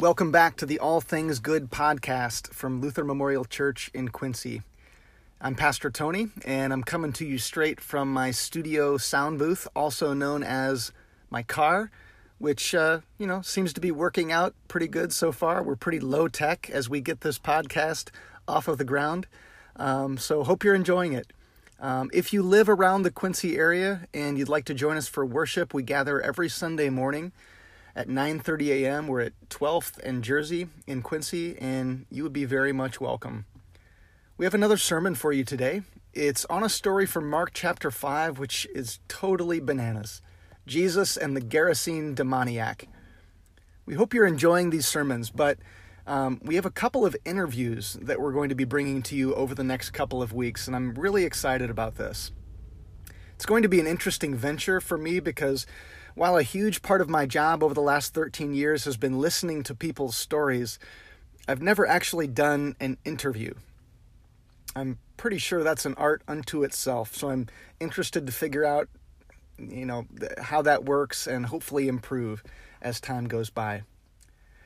Welcome back to the All Things Good podcast from Luther Memorial Church in Quincy. I'm Pastor Tony, and I'm coming to you straight from my studio sound booth, also known as my car, which, uh, you know, seems to be working out pretty good so far. We're pretty low tech as we get this podcast off of the ground. Um, so, hope you're enjoying it. Um, if you live around the Quincy area and you'd like to join us for worship, we gather every Sunday morning at 9:30 a.m. We're at 12th and Jersey in Quincy, and you would be very much welcome. We have another sermon for you today. It's on a story from Mark chapter 5, which is totally bananas. Jesus and the Gerasene demoniac. We hope you're enjoying these sermons, but um, we have a couple of interviews that we're going to be bringing to you over the next couple of weeks, and I'm really excited about this. It's going to be an interesting venture for me because while a huge part of my job over the last 13 years has been listening to people's stories, I've never actually done an interview. I'm pretty sure that's an art unto itself, so I'm interested to figure out you know how that works and hopefully improve as time goes by.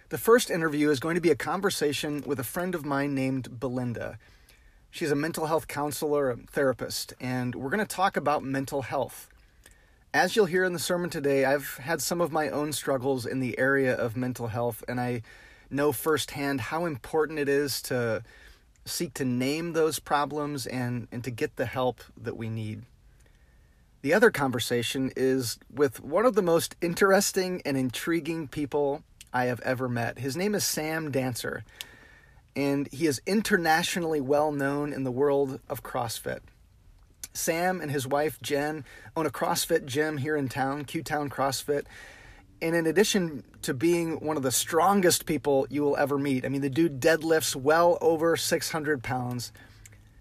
The first interview is going to be a conversation with a friend of mine named Belinda. She's a mental health counselor, a therapist, and we're going to talk about mental health. As you'll hear in the sermon today, I've had some of my own struggles in the area of mental health, and I know firsthand how important it is to seek to name those problems and, and to get the help that we need. The other conversation is with one of the most interesting and intriguing people I have ever met. His name is Sam Dancer, and he is internationally well known in the world of CrossFit. Sam and his wife Jen own a CrossFit gym here in town, Q Town CrossFit. And in addition to being one of the strongest people you will ever meet, I mean, the dude deadlifts well over 600 pounds.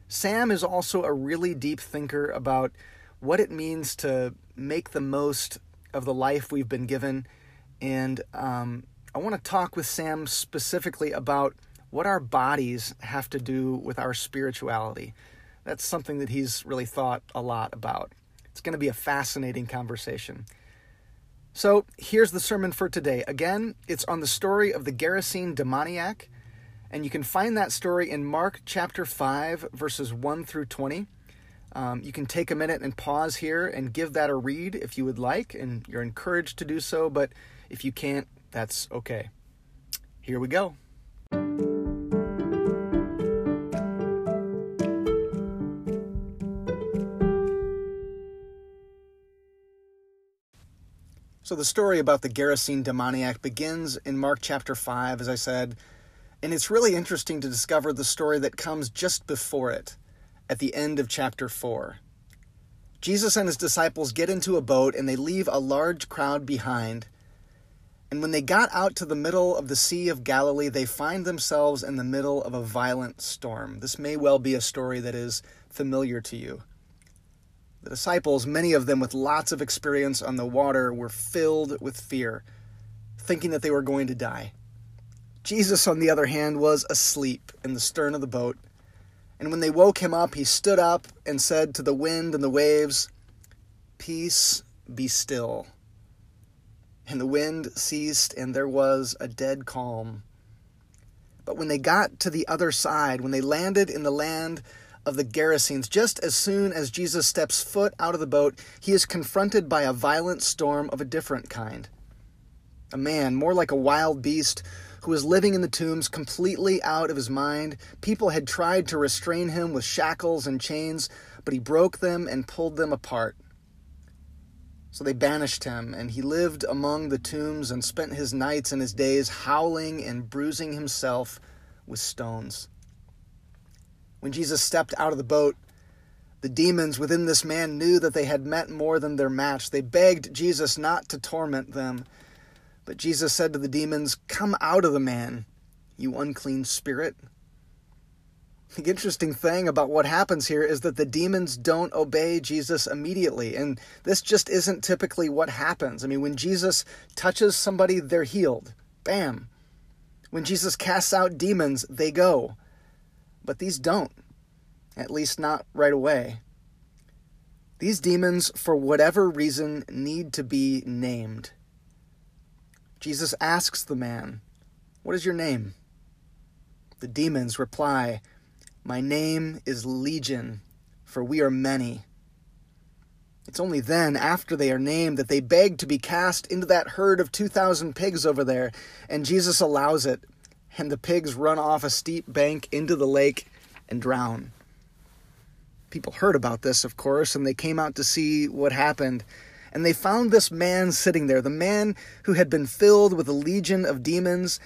Sam is also a really deep thinker about what it means to make the most of the life we've been given. And um, I want to talk with Sam specifically about what our bodies have to do with our spirituality. That's something that he's really thought a lot about. It's going to be a fascinating conversation. So here's the sermon for today. Again, it's on the story of the Gerasene demoniac, and you can find that story in Mark chapter 5, verses 1 through 20. Um, you can take a minute and pause here and give that a read if you would like, and you're encouraged to do so, but if you can't, that's okay. Here we go. So the story about the Gerasene demoniac begins in Mark chapter 5, as I said, and it's really interesting to discover the story that comes just before it, at the end of chapter 4. Jesus and his disciples get into a boat and they leave a large crowd behind. And when they got out to the middle of the Sea of Galilee, they find themselves in the middle of a violent storm. This may well be a story that is familiar to you. The disciples, many of them with lots of experience on the water, were filled with fear, thinking that they were going to die. Jesus, on the other hand, was asleep in the stern of the boat. And when they woke him up, he stood up and said to the wind and the waves, Peace, be still. And the wind ceased, and there was a dead calm. But when they got to the other side, when they landed in the land of the Gerasenes, just as soon as Jesus steps foot out of the boat, he is confronted by a violent storm of a different kind. A man, more like a wild beast, who was living in the tombs completely out of his mind. People had tried to restrain him with shackles and chains, but he broke them and pulled them apart. So they banished him, and he lived among the tombs and spent his nights and his days howling and bruising himself with stones. When Jesus stepped out of the boat, the demons within this man knew that they had met more than their match. They begged Jesus not to torment them. But Jesus said to the demons, Come out of the man, you unclean spirit. The interesting thing about what happens here is that the demons don't obey Jesus immediately. And this just isn't typically what happens. I mean, when Jesus touches somebody, they're healed. Bam. When Jesus casts out demons, they go but these don't, at least not right away. These demons, for whatever reason, need to be named. Jesus asks the man, What is your name? The demons reply, My name is Legion, for we are many. It's only then, after they are named, that they beg to be cast into that herd of 2,000 pigs over there, and Jesus allows it, and the pigs run off a steep bank into the lake and drown. People heard about this, of course, and they came out to see what happened. And they found this man sitting there, the man who had been filled with a legion of demons,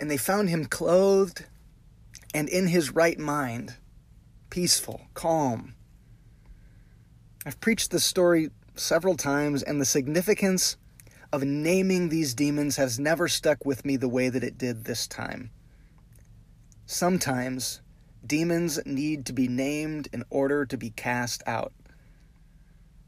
and they found him clothed and in his right mind, peaceful, calm. I've preached this story several times, and the significance of naming these demons has never stuck with me the way that it did this time. Sometimes demons need to be named in order to be cast out.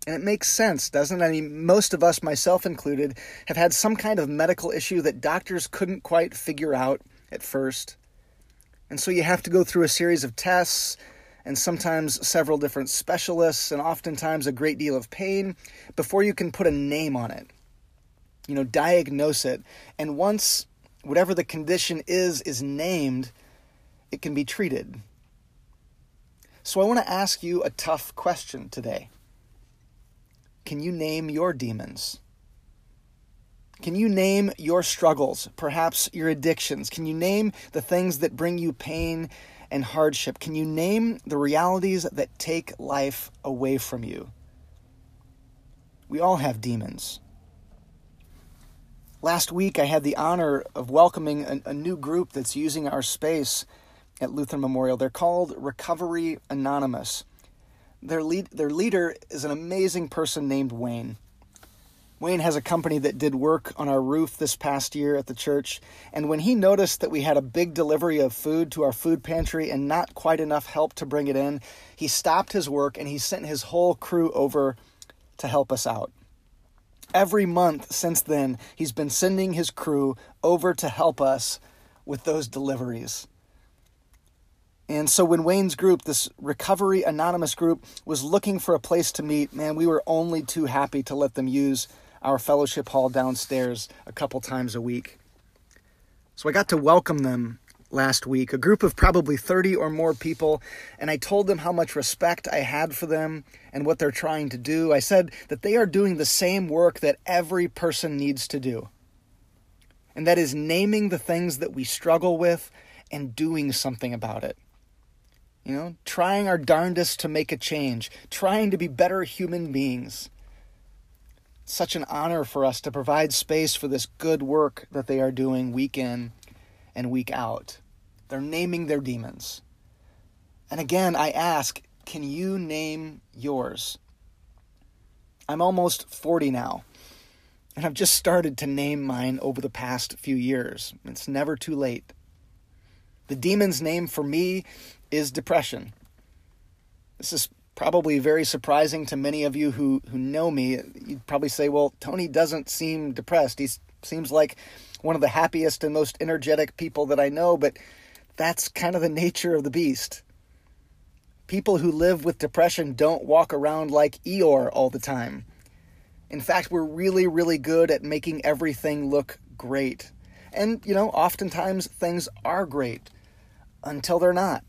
And it makes sense, doesn't it? I mean, most of us, myself included, have had some kind of medical issue that doctors couldn't quite figure out at first. And so you have to go through a series of tests and sometimes several different specialists and oftentimes a great deal of pain before you can put a name on it. You know, diagnose it. And once whatever the condition is is named, it can be treated. So I want to ask you a tough question today. Can you name your demons? Can you name your struggles, perhaps your addictions? Can you name the things that bring you pain and hardship? Can you name the realities that take life away from you? We all have demons. Last week, I had the honor of welcoming a, a new group that's using our space at Lutheran Memorial. They're called Recovery Anonymous. Their lead, their leader is an amazing person named Wayne. Wayne has a company that did work on our roof this past year at the church, and when he noticed that we had a big delivery of food to our food pantry and not quite enough help to bring it in, he stopped his work and he sent his whole crew over to help us out. Every month since then, he's been sending his crew over to help us with those deliveries. And so when Wayne's group, this Recovery Anonymous group, was looking for a place to meet, man, we were only too happy to let them use our fellowship hall downstairs a couple times a week. So I got to welcome them last week, a group of probably 30 or more people, and I told them how much respect I had for them and what they're trying to do. I said that they are doing the same work that every person needs to do. And that is naming the things that we struggle with and doing something about it. You know, trying our darndest to make a change, trying to be better human beings. Such an honor for us to provide space for this good work that they are doing week in and week out. They're naming their demons. And again, I ask, can you name yours? I'm almost 40 now, and I've just started to name mine over the past few years. It's never too late. The demon's name for me is depression. This is probably very surprising to many of you who, who know me. You'd probably say, well, Tony doesn't seem depressed. He seems like one of the happiest and most energetic people that I know, but that's kind of the nature of the beast. People who live with depression don't walk around like Eeyore all the time. In fact, we're really, really good at making everything look great. And, you know, oftentimes things are great until they're not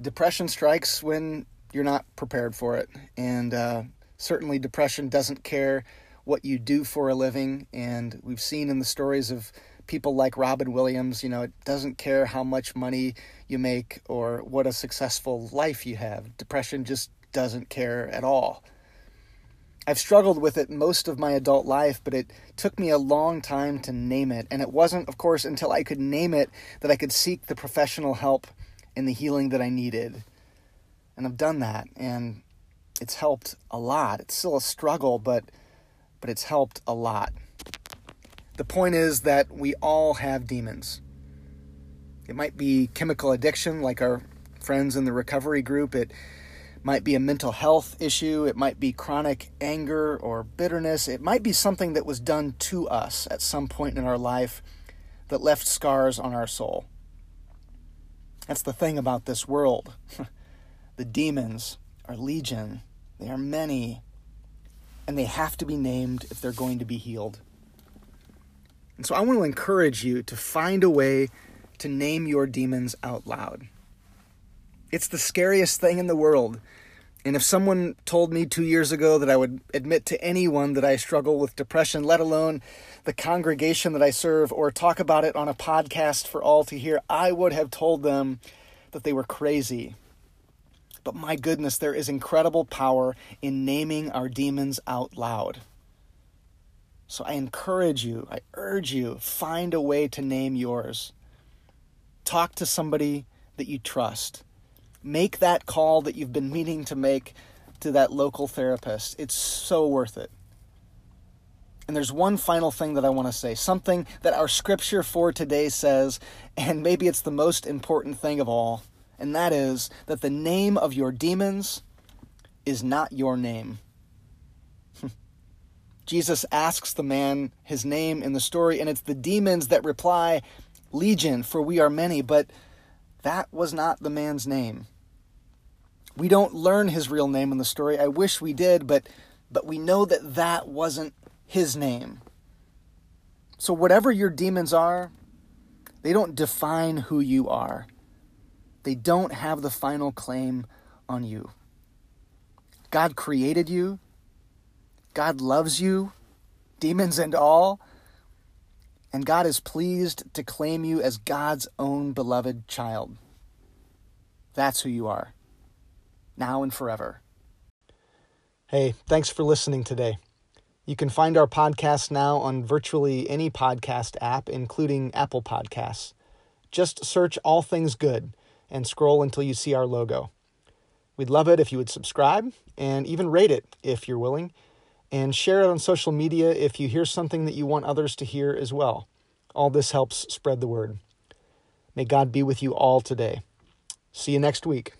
depression strikes when you're not prepared for it. And uh, certainly, depression doesn't care what you do for a living. And we've seen in the stories of people like Robin Williams, you know, it doesn't care how much money you make or what a successful life you have. Depression just doesn't care at all. I've struggled with it most of my adult life, but it took me a long time to name it. And it wasn't, of course, until I could name it that I could seek the professional help and the healing that I needed. And I've done that and it's helped a lot. It's still a struggle, but but it's helped a lot. The point is that we all have demons. It might be chemical addiction like our friends in the recovery group. It might be a mental health issue. It might be chronic anger or bitterness. It might be something that was done to us at some point in our life that left scars on our soul. That's the thing about this world. the demons are legion, they are many, and they have to be named if they're going to be healed. And so I want to encourage you to find a way to name your demons out loud. It's the scariest thing in the world. And if someone told me two years ago that I would admit to anyone that I struggle with depression, let alone the congregation that I serve, or talk about it on a podcast for all to hear, I would have told them that they were crazy. But my goodness, there is incredible power in naming our demons out loud. So I encourage you, I urge you, find a way to name yours. Talk to somebody that you trust. Make that call that you've been meaning to make to that local therapist. It's so worth it. And there's one final thing that I want to say, something that our scripture for today says, and maybe it's the most important thing of all and that is that the name of your demons is not your name. Jesus asks the man his name in the story, and it's the demons that reply, Legion, for we are many, but that was not the man's name. We don't learn his real name in the story. I wish we did, but but we know that that wasn't his name. So whatever your demons are, they don't define who you are. They don't have the final claim on you. God created you. God loves you, demons and all. And God is pleased to claim you as God's own beloved child. That's who you are, now and forever. Hey, thanks for listening today. You can find our podcast now on virtually any podcast app, including Apple Podcasts. Just search All Things Good and scroll until you see our logo. We'd love it if you would subscribe and even rate it if you're willing, and share it on social media if you hear something that you want others to hear as well. All this helps spread the word. May God be with you all today. See you next week.